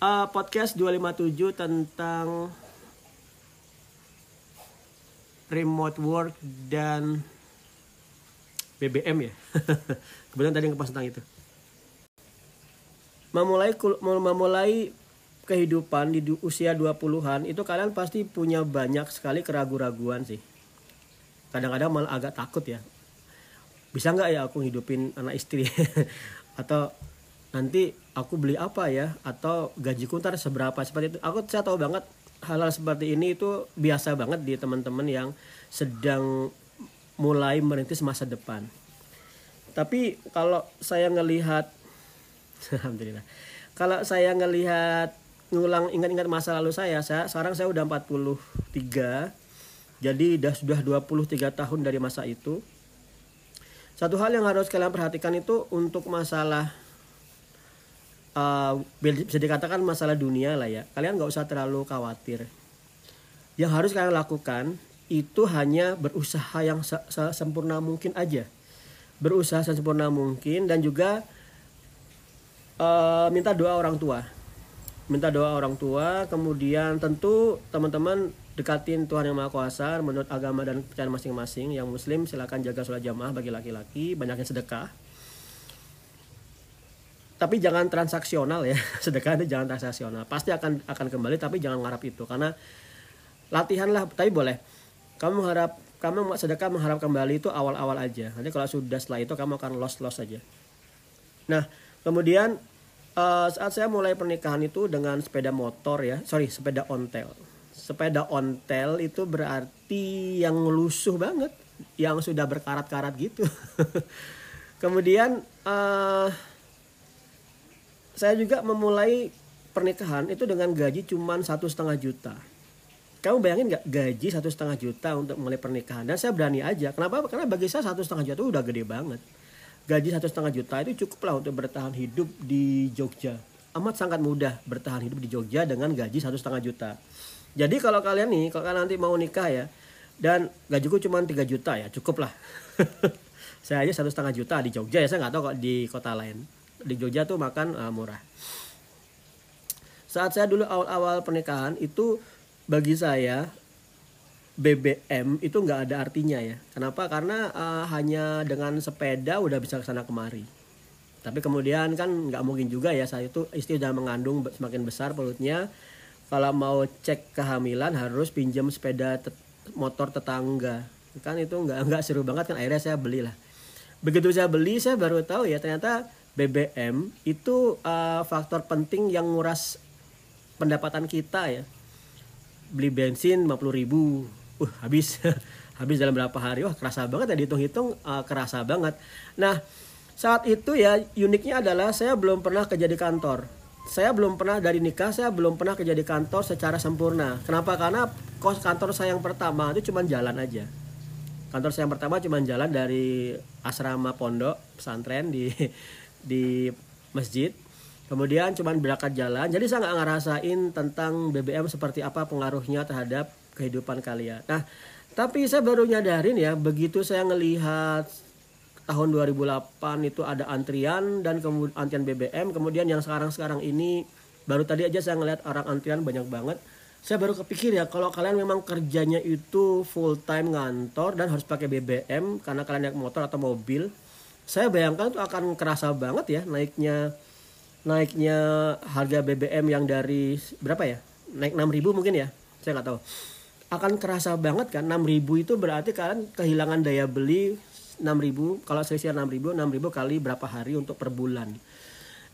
uh, podcast 257 tentang remote work dan BBM ya. Kebetulan tadi ngepas tentang itu. Memulai memulai kehidupan di usia 20-an itu kalian pasti punya banyak sekali keraguan-raguan sih. Kadang-kadang malah agak takut ya. Bisa nggak ya aku hidupin anak istri? Atau nanti aku beli apa ya? Atau gajiku ntar seberapa seperti itu. Aku saya tahu banget hal-hal seperti ini itu biasa banget di teman-teman yang sedang mulai merintis masa depan. Tapi kalau saya ngelihat alhamdulillah. Kalau saya ngelihat ngulang ingat-ingat masa lalu saya, saya sekarang saya udah 43. Jadi udah sudah 23 tahun dari masa itu. Satu hal yang harus kalian perhatikan itu untuk masalah uh, bisa dikatakan masalah dunia lah ya. Kalian nggak usah terlalu khawatir. Yang harus kalian lakukan itu hanya berusaha yang se -se sempurna mungkin aja. Berusaha sempurna mungkin dan juga uh, minta doa orang tua minta doa orang tua kemudian tentu teman-teman dekatin Tuhan yang Maha Kuasa menurut agama dan percayaan masing-masing yang muslim silakan jaga sholat jamaah bagi laki-laki banyakin sedekah tapi jangan transaksional ya. Sedekah itu jangan transaksional. Pasti akan akan kembali tapi jangan ngarap itu. Karena latihan lah tapi boleh. Kamu mengharap kamu sedekah mengharap kembali itu awal-awal aja. Nanti kalau sudah setelah itu kamu akan lost lost saja nah kemudian uh, saat saya mulai pernikahan itu dengan sepeda motor ya. Sorry sepeda ontel. Sepeda ontel itu berarti yang lusuh banget. Yang sudah berkarat-karat gitu. Kemudian uh, saya juga memulai pernikahan itu dengan gaji cuma satu setengah juta. Kamu bayangin nggak? Gaji satu setengah juta untuk mulai pernikahan. Dan saya berani aja. Kenapa? Karena bagi saya satu setengah juta itu udah gede banget. Gaji satu setengah juta itu cukup lah untuk bertahan hidup di Jogja. Amat sangat mudah bertahan hidup di Jogja dengan gaji satu setengah juta. Jadi kalau kalian nih kalau kalian nanti mau nikah ya dan gajiku cuma 3 juta ya cukup lah. Saya aja satu setengah juta di Jogja ya saya nggak tahu kok di kota lain di Jogja tuh makan uh, murah saat saya dulu awal-awal pernikahan itu bagi saya BBM itu nggak ada artinya ya. Kenapa? Karena uh, hanya dengan sepeda udah bisa ke sana kemari. Tapi kemudian kan nggak mungkin juga ya saat itu istri udah mengandung semakin besar perutnya. Kalau mau cek kehamilan harus pinjam sepeda te motor tetangga. Kan itu nggak nggak seru banget kan akhirnya saya belilah. Begitu saya beli saya baru tahu ya ternyata BBM itu uh, faktor penting yang nguras pendapatan kita ya. Beli bensin 50 ribu. Uh habis. Habis dalam berapa hari. Wah kerasa banget ya dihitung-hitung. Uh, kerasa banget. Nah saat itu ya uniknya adalah saya belum pernah kerja di kantor. Saya belum pernah dari nikah saya belum pernah kerja di kantor secara sempurna. Kenapa? Karena kos kantor saya yang pertama itu cuma jalan aja. Kantor saya yang pertama cuma jalan dari asrama pondok pesantren di di masjid kemudian cuma berangkat jalan jadi saya nggak ngerasain tentang BBM seperti apa pengaruhnya terhadap kehidupan kalian. Nah, tapi saya baru nyadarin ya, begitu saya ngelihat tahun 2008 itu ada antrian dan kemudian antrian BBM, kemudian yang sekarang-sekarang ini baru tadi aja saya ngelihat orang antrian banyak banget. Saya baru kepikir ya kalau kalian memang kerjanya itu full time ngantor dan harus pakai BBM karena kalian naik motor atau mobil, saya bayangkan itu akan kerasa banget ya naiknya naiknya harga BBM yang dari berapa ya? Naik 6000 mungkin ya. Saya nggak tahu. Akan kerasa banget kan? 6000 itu berarti kalian kehilangan daya beli 6000 kalau selisih 6000 6000 kali berapa hari untuk per bulan.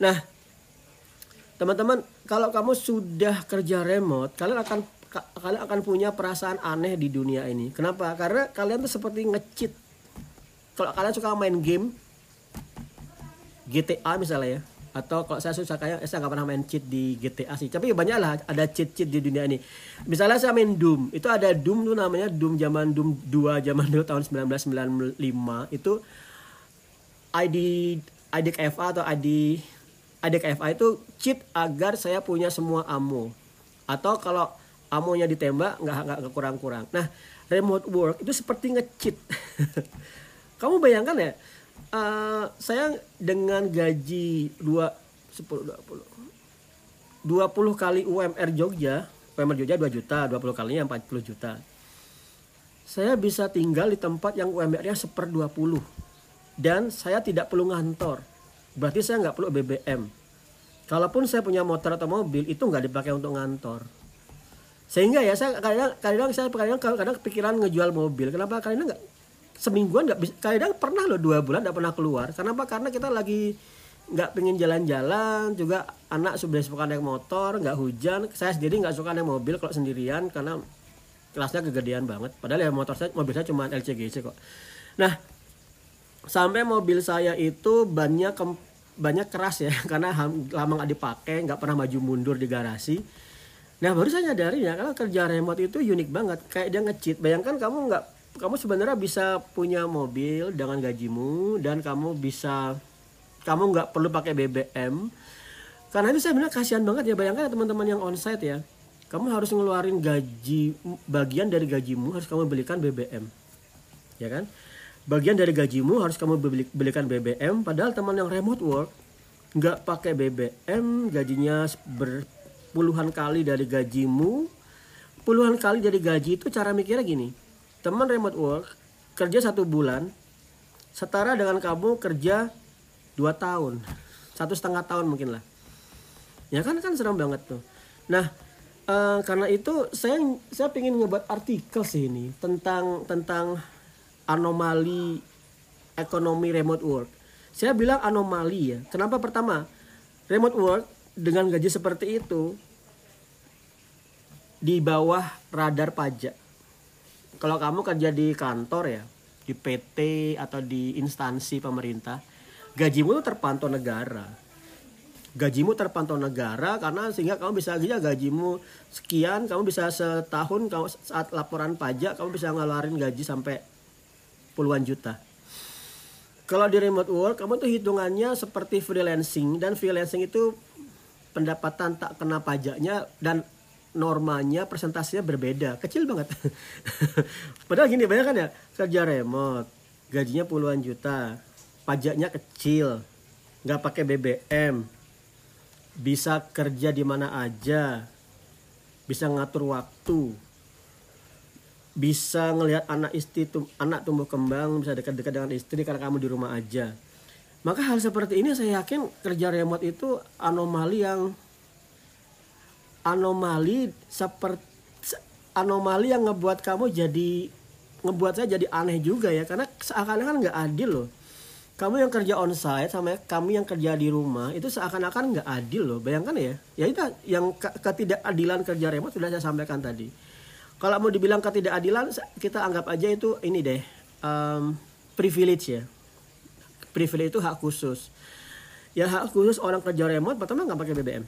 Nah teman-teman kalau kamu sudah kerja remote kalian akan kalian akan punya perasaan aneh di dunia ini. Kenapa? Karena kalian tuh seperti ngecit kalau kalian suka main game GTA misalnya ya. Atau kalau saya suka kayak saya nggak pernah main cheat di GTA sih. Tapi banyak lah ada cheat cheat di dunia ini. Misalnya saya main Doom. Itu ada Doom tuh namanya Doom zaman Doom 2 zaman dulu tahun 1995 itu ID ID KFA atau ID ID KFA itu cheat agar saya punya semua ammo. Atau kalau amonya ditembak nggak nggak kurang-kurang. Nah remote work itu seperti ngecheat. Kamu bayangkan ya uh, saya dengan gaji 2 10 20 20 kali UMR Jogja, UMR Jogja 2 juta, 20 kalinya 40 juta. Saya bisa tinggal di tempat yang UMR-nya seper 20. Dan saya tidak perlu ngantor. Berarti saya nggak perlu BBM. Kalaupun saya punya motor atau mobil, itu nggak dipakai untuk ngantor. Sehingga ya saya kadang kadang saya kadang kadang kepikiran ngejual mobil. Kenapa? Karena nggak semingguan nggak bisa. Kadang pernah loh dua bulan nggak pernah keluar. Kenapa? Karena kita lagi nggak pengen jalan-jalan. Juga anak sudah suka naik motor nggak hujan. Saya sendiri nggak suka naik mobil kalau sendirian karena kelasnya kegedean banget. Padahal ya motor saya mobil saya cuma LCGC kok. Nah sampai mobil saya itu banyak banyak keras ya. Karena lama nggak dipakai nggak pernah maju mundur di garasi. Nah baru saya nyadari ya kalau kerja remote itu unik banget. Kayak dia ngecit. Bayangkan kamu nggak kamu sebenarnya bisa punya mobil dengan gajimu dan kamu bisa kamu nggak perlu pakai BBM karena itu saya benar kasihan banget ya bayangkan teman-teman yang onsite ya. Kamu harus ngeluarin gaji bagian dari gajimu harus kamu belikan BBM ya kan? Bagian dari gajimu harus kamu beli, belikan BBM padahal teman yang remote work nggak pakai BBM gajinya berpuluhan kali dari gajimu. Puluhan kali dari gaji itu cara mikirnya gini teman remote work kerja satu bulan setara dengan kamu kerja dua tahun. Satu setengah tahun mungkin lah. Ya kan kan serem banget tuh. Nah uh, karena itu saya saya ingin ngebuat artikel sih ini tentang tentang anomali ekonomi remote work. Saya bilang anomali ya. Kenapa? Pertama remote work dengan gaji seperti itu di bawah radar pajak kalau kamu kerja di kantor ya di PT atau di instansi pemerintah gajimu itu terpantau negara. Gajimu terpantau negara karena sehingga kamu bisa aja gajimu sekian kamu bisa setahun kamu saat laporan pajak kamu bisa ngeluarin gaji sampai puluhan juta. Kalau di remote work kamu tuh hitungannya seperti freelancing dan freelancing itu pendapatan tak kena pajaknya dan normanya presentasinya berbeda. Kecil banget. Padahal gini banyak kan ya? Kerja remote gajinya puluhan juta pajaknya kecil nggak pakai BBM bisa kerja di mana aja bisa ngatur waktu bisa ngelihat anak istri tum, anak tumbuh kembang bisa dekat-dekat dengan istri karena kamu di rumah aja. Maka hal seperti ini saya yakin kerja remote itu anomali yang anomali seperti anomali yang ngebuat kamu jadi ngebuat saya jadi aneh juga ya. Karena seakan-akan nggak adil loh. Kamu yang kerja onsite sama kami yang kerja di rumah itu seakan-akan nggak adil loh. Bayangkan ya. Ya itu yang ketidakadilan kerja remote sudah saya sampaikan tadi. Kalau mau dibilang ketidakadilan kita anggap aja itu ini deh um, privilege ya. Privilege itu hak khusus. Ya hak khusus orang kerja remote pertama nggak pakai BBM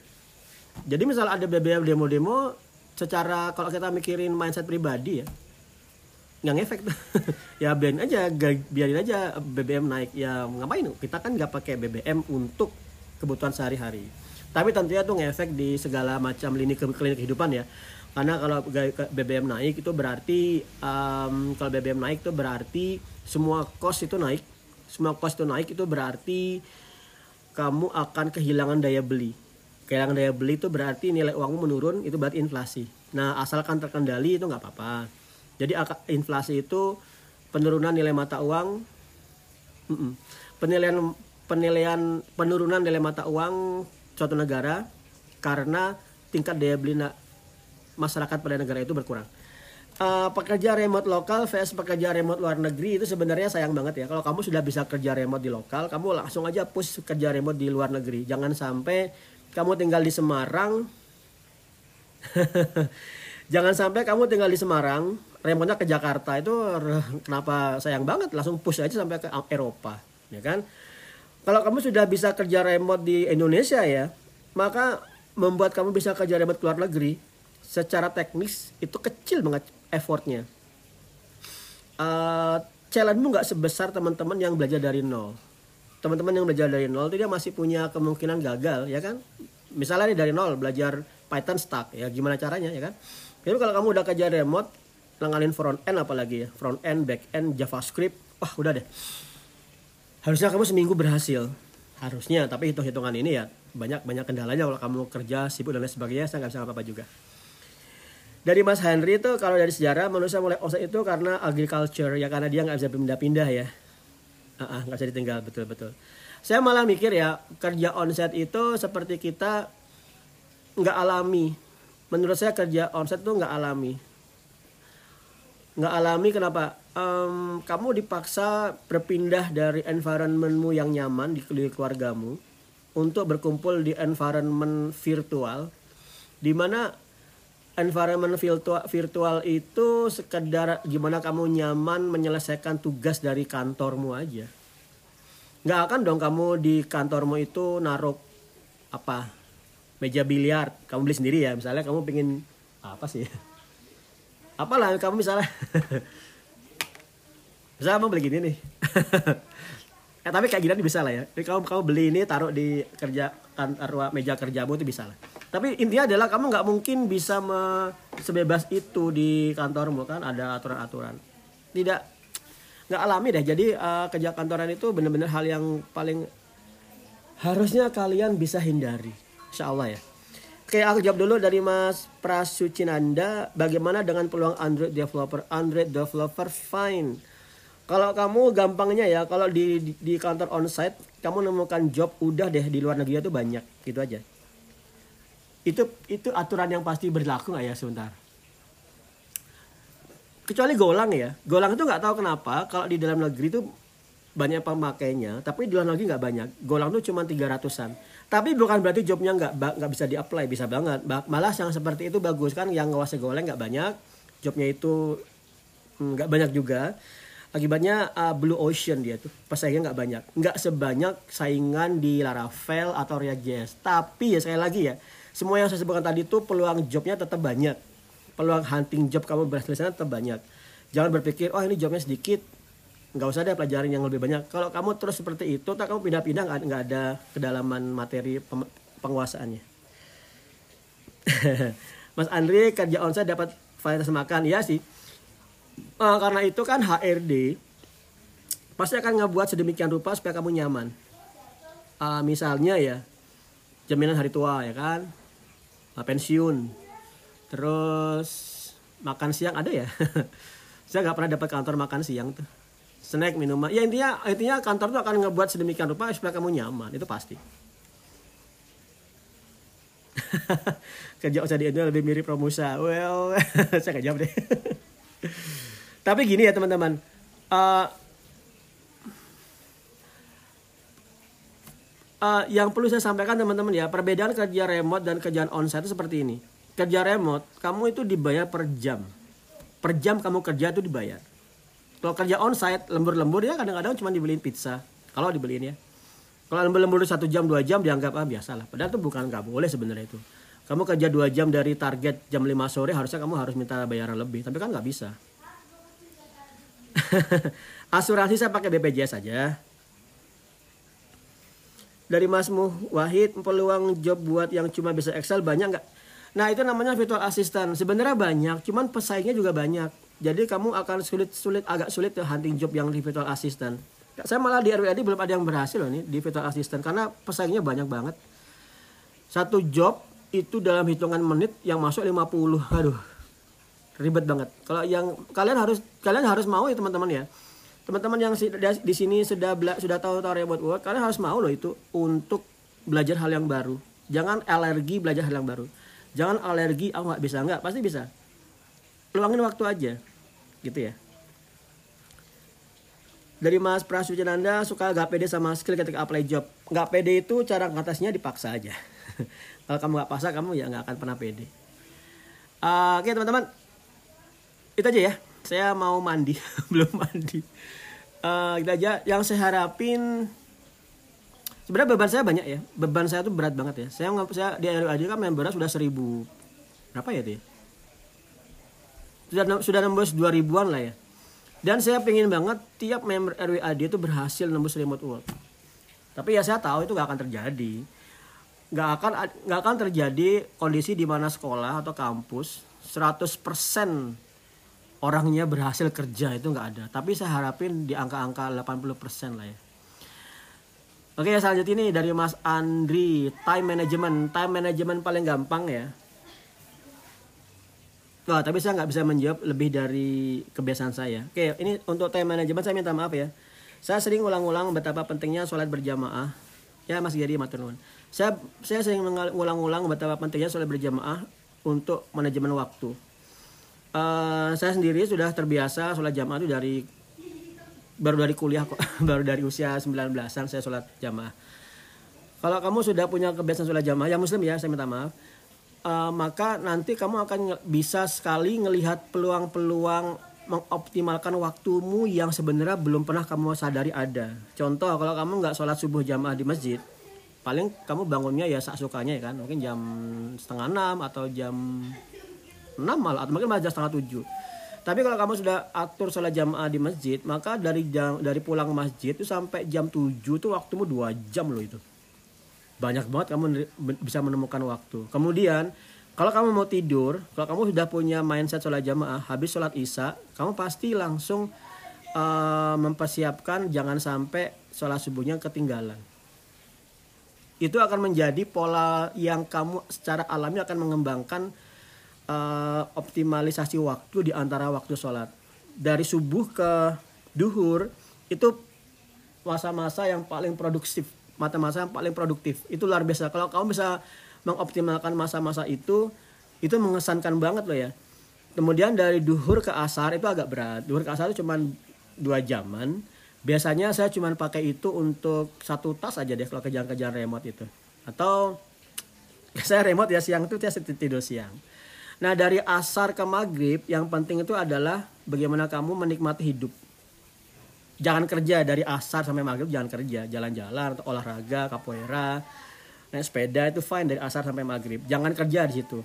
jadi misal ada BBM demo-demo secara kalau kita mikirin mindset pribadi ya nggak ngefek. Ya biarin aja biarin aja BBM naik. Ya ngapain? Kita kan nggak pakai BBM untuk kebutuhan sehari-hari. Tapi tentunya tuh ngefek di segala macam lini ke lini kehidupan ya. Karena kalau BBM naik itu berarti um, kalau BBM naik itu berarti semua cost itu naik. Semua cost itu naik itu berarti kamu akan kehilangan daya beli kehilangan daya beli itu berarti nilai uangmu menurun itu berarti inflasi nah asalkan terkendali itu nggak apa-apa jadi inflasi itu penurunan nilai mata uang, penilaian penilaian penurunan nilai mata uang suatu negara karena tingkat daya beli masyarakat pada negara itu berkurang. Uh, pekerja remote lokal vs pekerja remote luar negeri itu sebenarnya sayang banget ya. Kalau kamu sudah bisa kerja remote di lokal, kamu langsung aja push kerja remote di luar negeri. Jangan sampai kamu tinggal di Semarang. Jangan sampai kamu tinggal di Semarang, remote ke Jakarta itu kenapa sayang banget? Langsung push aja sampai ke Eropa ya kan? Kalau kamu sudah bisa kerja remote di Indonesia ya maka membuat kamu bisa kerja remote keluar negeri secara teknis itu kecil banget effortnya. Uh, challenge-mu nggak sebesar teman-teman yang belajar dari nol teman-teman yang belajar dari nol itu dia masih punya kemungkinan gagal ya kan? Misalnya nih dari nol belajar Python stack ya gimana caranya ya kan? Jadi kalau kamu udah kerja remote nanganin front end apalagi ya front end back end javascript wah udah deh. Harusnya kamu seminggu berhasil. Harusnya tapi hitung hitungan ini ya banyak banyak kendalanya kalau kamu kerja sibuk dan lain sebagainya saya nggak bisa apa-apa juga. Dari Mas Henry itu kalau dari sejarah manusia mulai offset itu karena agriculture ya karena dia nggak bisa pindah-pindah ya uh, uh, bisa ditinggal betul-betul saya malah mikir ya kerja onset itu seperti kita nggak alami. Menurut saya kerja onset itu nggak alami. Nggak alami kenapa? Um, kamu dipaksa berpindah dari environmentmu yang nyaman di keluargamu untuk berkumpul di environment virtual di mana environment virtual, virtual itu sekedar gimana kamu nyaman menyelesaikan tugas dari kantormu aja. Nggak akan dong kamu di kantormu itu naruh apa meja biliar. Kamu beli sendiri ya. Misalnya kamu pengen apa sih? Apalah kamu misalnya. misalnya kamu beli gini nih. eh, tapi kayak gini bisa lah ya. Jadi kamu kamu beli ini taruh di kerja kantor meja kerjamu itu bisa lah tapi intinya adalah kamu nggak mungkin bisa me, sebebas itu di kantormu kan? Ada aturan-aturan. Tidak nggak alami deh. Jadi uh, kerja kantoran itu benar-benar hal yang paling harusnya kalian bisa hindari. Insya Allah ya. Oke aku jawab dulu dari Mas Prasucinanda bagaimana dengan peluang Android developer? Android developer fine. Kalau kamu gampangnya ya kalau di, di di kantor onsite kamu nemukan job udah deh di luar negeri itu banyak. Gitu aja itu itu aturan yang pasti berlaku nggak ya? Sebentar. Kecuali golang ya. Golang itu nggak tahu kenapa kalau di dalam negeri itu banyak pemakainya tapi di luar negeri nggak banyak. Golang itu cuma 300an tapi bukan berarti jobnya nggak nggak bisa di-apply bisa banget. Malah yang seperti itu bagus kan yang nguasai golang nggak banyak. Jobnya itu hmm, nggak banyak juga. Akibatnya uh, blue ocean dia tuh pesaingnya nggak banyak. Nggak sebanyak saingan di Laravel atau React.js tapi ya sekali lagi ya semua yang saya sebutkan tadi itu peluang jobnya tetap banyak. Peluang hunting job kamu berhasil sana tetap banyak. Jangan berpikir oh ini jobnya sedikit. Nggak usah deh pelajarin yang lebih banyak. Kalau kamu terus seperti itu tak kamu pindah-pindah nggak ada kedalaman materi penguasaannya. Mas Andri kerja onsite dapat fasilitas makan. Ya sih. Uh, karena itu kan HRD pasti akan ngebuat sedemikian rupa supaya kamu nyaman. Uh, misalnya ya jaminan hari tua ya kan pensiun. Terus makan siang ada ya? Saya nggak pernah dapat kantor makan siang tuh. Snack minuman. Ya intinya intinya kantor tuh akan ngebuat sedemikian rupa supaya kamu nyaman. Itu pasti. Kerja usah di lebih mirip Romusa. Well saya nggak jawab deh. Tapi gini ya teman-teman. Uh, uh, yang perlu saya sampaikan teman-teman ya perbedaan kerja remote dan kerjaan onsite itu seperti ini. Kerja remote kamu itu dibayar per jam. Per jam kamu kerja itu dibayar. Kalau kerja onsite lembur-lembur ya kadang-kadang cuma dibeliin pizza. Kalau dibeliin ya. Kalau lembur-lembur satu jam dua jam dianggap ah biasa lah padahal itu bukan nggak boleh sebenarnya itu. Kamu kerja dua jam dari target jam 5 sore harusnya kamu harus minta bayaran lebih. Tapi kan nggak bisa. Asuransi saya pakai BPJS saja dari Mas Wahid peluang job buat yang cuma bisa Excel banyak nggak? Nah itu namanya virtual assistant. Sebenarnya banyak, cuman pesaingnya juga banyak. Jadi kamu akan sulit sulit agak sulit ya hunting job yang di virtual assistant. Saya malah di RWAD belum ada yang berhasil loh nih di virtual assistant karena pesaingnya banyak banget. Satu job itu dalam hitungan menit yang masuk 50. Aduh. Ribet banget. Kalau yang kalian harus kalian harus mau ya teman-teman ya teman-teman yang di sini sudah bela, sudah tahu tahu remote work kalian harus mau loh itu untuk belajar hal yang baru. Jangan alergi belajar hal yang baru. Jangan alergi aku oh, nggak bisa. Nggak pasti bisa. Luangin waktu aja. Gitu ya. Dari Mas Prasujananda suka gak pede sama skill ketika apply job? Nggak pede itu cara ngatasnya dipaksa aja. Kalau kamu nggak paksa kamu ya nggak akan pernah pede. Uh, oke teman-teman. Itu aja ya saya mau mandi belum mandi. Uh, kita aja yang saya harapin sebenarnya beban saya banyak ya. Beban saya tuh berat banget ya. Saya nggak saya di aja kan membernya sudah seribu berapa ya tuh ya? sudah sudah nembus dua ribuan lah ya. Dan saya pengen banget tiap member RWAD itu berhasil nembus remote work tapi ya saya tahu itu gak akan terjadi. Nggak akan nggak akan terjadi kondisi di mana sekolah atau kampus 100% orangnya berhasil kerja itu nggak ada tapi saya harapin di angka-angka 80% lah ya Oke selanjutnya ini dari Mas Andri time management time management paling gampang ya Wah, tapi saya nggak bisa menjawab lebih dari kebiasaan saya. Oke, ini untuk time management saya minta maaf ya. Saya sering ulang-ulang betapa pentingnya sholat berjamaah. Ya, Mas Giri Maturnuun. Saya saya sering mengulang-ulang betapa pentingnya sholat berjamaah untuk manajemen waktu. Uh, saya sendiri sudah terbiasa sholat jamaah itu dari baru dari kuliah kok, baru dari usia 19-an saya sholat jamaah. Kalau kamu sudah punya kebiasaan sholat jamaah, yang muslim ya, saya minta maaf uh, maka nanti kamu akan bisa sekali melihat peluang-peluang mengoptimalkan waktumu yang sebenarnya belum pernah kamu sadari ada. Contoh kalau kamu nggak sholat subuh jamaah di masjid, paling kamu bangunnya ya sak sukanya ya kan, mungkin jam setengah enam atau jam enam malah atau mungkin malah jam setengah tujuh. Tapi kalau kamu sudah atur sholat jamaah di masjid, maka dari jam dari pulang masjid itu sampai jam 7 tuh waktumu dua jam loh itu banyak banget kamu bisa menemukan waktu. Kemudian kalau kamu mau tidur, kalau kamu sudah punya mindset sholat jamaah, habis sholat isya, kamu pasti langsung uh, mempersiapkan jangan sampai sholat subuhnya ketinggalan. Itu akan menjadi pola yang kamu secara alami akan mengembangkan uh, optimalisasi waktu di antara waktu sholat. Dari subuh ke duhur itu masa-masa yang paling produktif masa-masa yang paling produktif. Itu luar biasa. Kalau kamu bisa mengoptimalkan masa-masa itu itu mengesankan banget loh ya. Kemudian dari duhur ke asar itu agak berat. Duhur ke asar itu cuma dua jaman. Biasanya saya cuma pakai itu untuk satu tas aja deh kalau kejar-kejar remote itu. Atau saya remote ya siang itu saya tidur siang nah dari asar ke maghrib yang penting itu adalah bagaimana kamu menikmati hidup. Jangan kerja dari asar sampai maghrib jangan kerja. Jalan-jalan atau olahraga capoeira naik sepeda itu fine dari asar sampai maghrib. Jangan kerja di situ.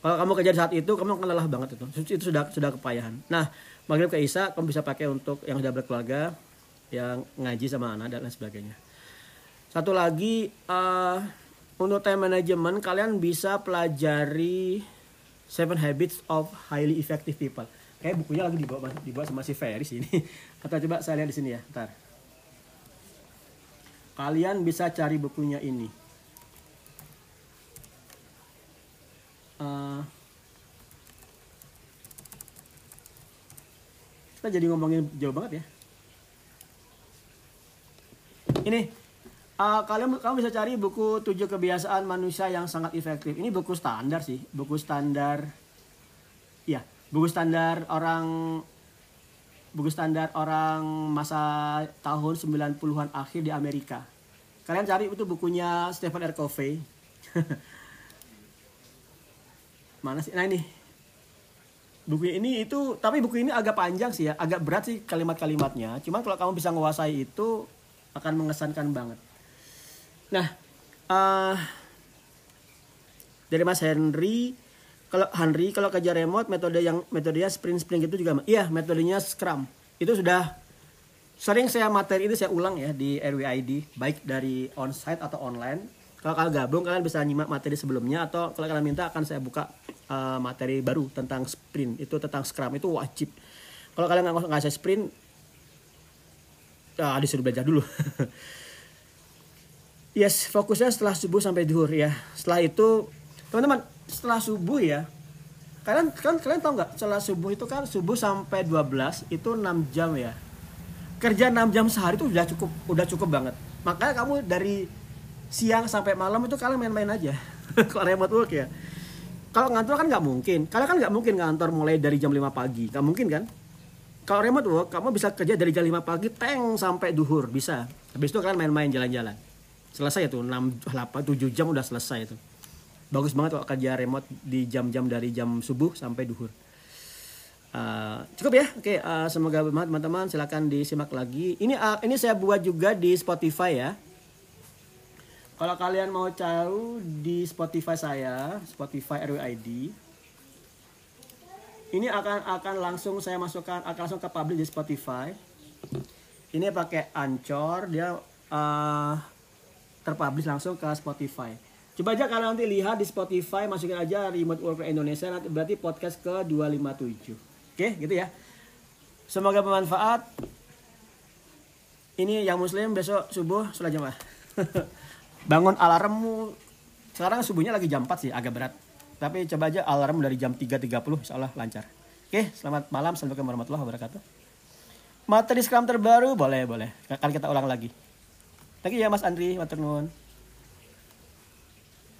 Kalau kamu kerja di saat itu kamu akan lelah banget itu. Itu sudah sudah kepayahan. Nah maghrib ke isya kamu bisa pakai untuk yang sudah berkeluarga yang ngaji sama anak dan lain sebagainya. Satu lagi uh, untuk time management kalian bisa pelajari seven habits of highly effective people. Kayak bukunya lagi dibawa dibawa sama si Ferry sini atau coba saya lihat di sini ya ntar. Kalian bisa cari bukunya ini. Uh, kita jadi ngomongin jauh banget ya. Ini uh, kalian kamu bisa cari buku tujuh kebiasaan manusia yang sangat efektif ini buku standar sih buku standar ya buku standar orang buku standar orang masa tahun 90-an akhir di Amerika. Kalian cari itu bukunya Stephen R. Covey. Mana sih? Nah ini. Buku ini itu, tapi buku ini agak panjang sih ya, agak berat sih kalimat-kalimatnya. Cuman kalau kamu bisa menguasai itu akan mengesankan banget. Nah, uh, dari Mas Henry, kalau Henry kalau kerja remote metode yang metodenya sprint sprint gitu juga iya metodenya scrum. Itu sudah sering saya materi itu saya ulang ya di RWID baik dari onsite atau online. Kalau kalian gabung kalian bisa nyimak materi sebelumnya atau kalau kalian minta akan saya buka uh, materi baru tentang sprint. Itu tentang scrum itu wajib. Kalau kalian nggak nggak saya sprint ah disuruh belajar dulu yes fokusnya setelah subuh sampai duhur ya. Setelah itu teman-teman setelah subuh ya. Kalian kan kalian tahu nggak setelah subuh itu kan subuh sampai 12 itu 6 jam ya. Kerja 6 jam sehari itu udah cukup udah cukup banget. Makanya kamu dari siang sampai malam itu kalian main-main aja. Kalau remote work ya. Kalau ngantor kan nggak mungkin. Kalian kan nggak mungkin ngantor mulai dari jam 5 pagi. Nggak mungkin kan? Kalau remote work kamu bisa kerja dari jam 5 pagi teng sampai duhur. Bisa. Habis itu kalian main-main jalan-jalan selesai itu 6 8 7 jam udah selesai itu. Bagus banget kalau kerja remote di jam-jam dari jam subuh sampai duhur. Uh, cukup ya? Oke uh, semoga bermanfaat teman-teman. Silahkan disimak lagi. Ini uh, ini saya buat juga di Spotify ya. Kalau kalian mau tahu di Spotify saya Spotify RWID ini akan akan langsung saya masukkan akan langsung ke publish di Spotify. Ini pakai Anchor dia uh, terpublish langsung ke Spotify Coba aja kalian nanti lihat di Spotify, masukin aja Remote Worker Indonesia, nanti berarti podcast ke 257. Oke, gitu ya. Semoga bermanfaat. ini yang muslim besok subuh sholat jamaah. Bangun alarmmu sekarang subuhnya lagi jam 4 sih agak berat. Tapi coba aja alarm dari jam 3.30 insya Allah lancar. Oke, selamat malam. Assalamualaikum warahmatullahi wabarakatuh. Materi Scrum terbaru boleh boleh. Akan kita ulang lagi. Lagi ya Mas Andri, matur nuwun.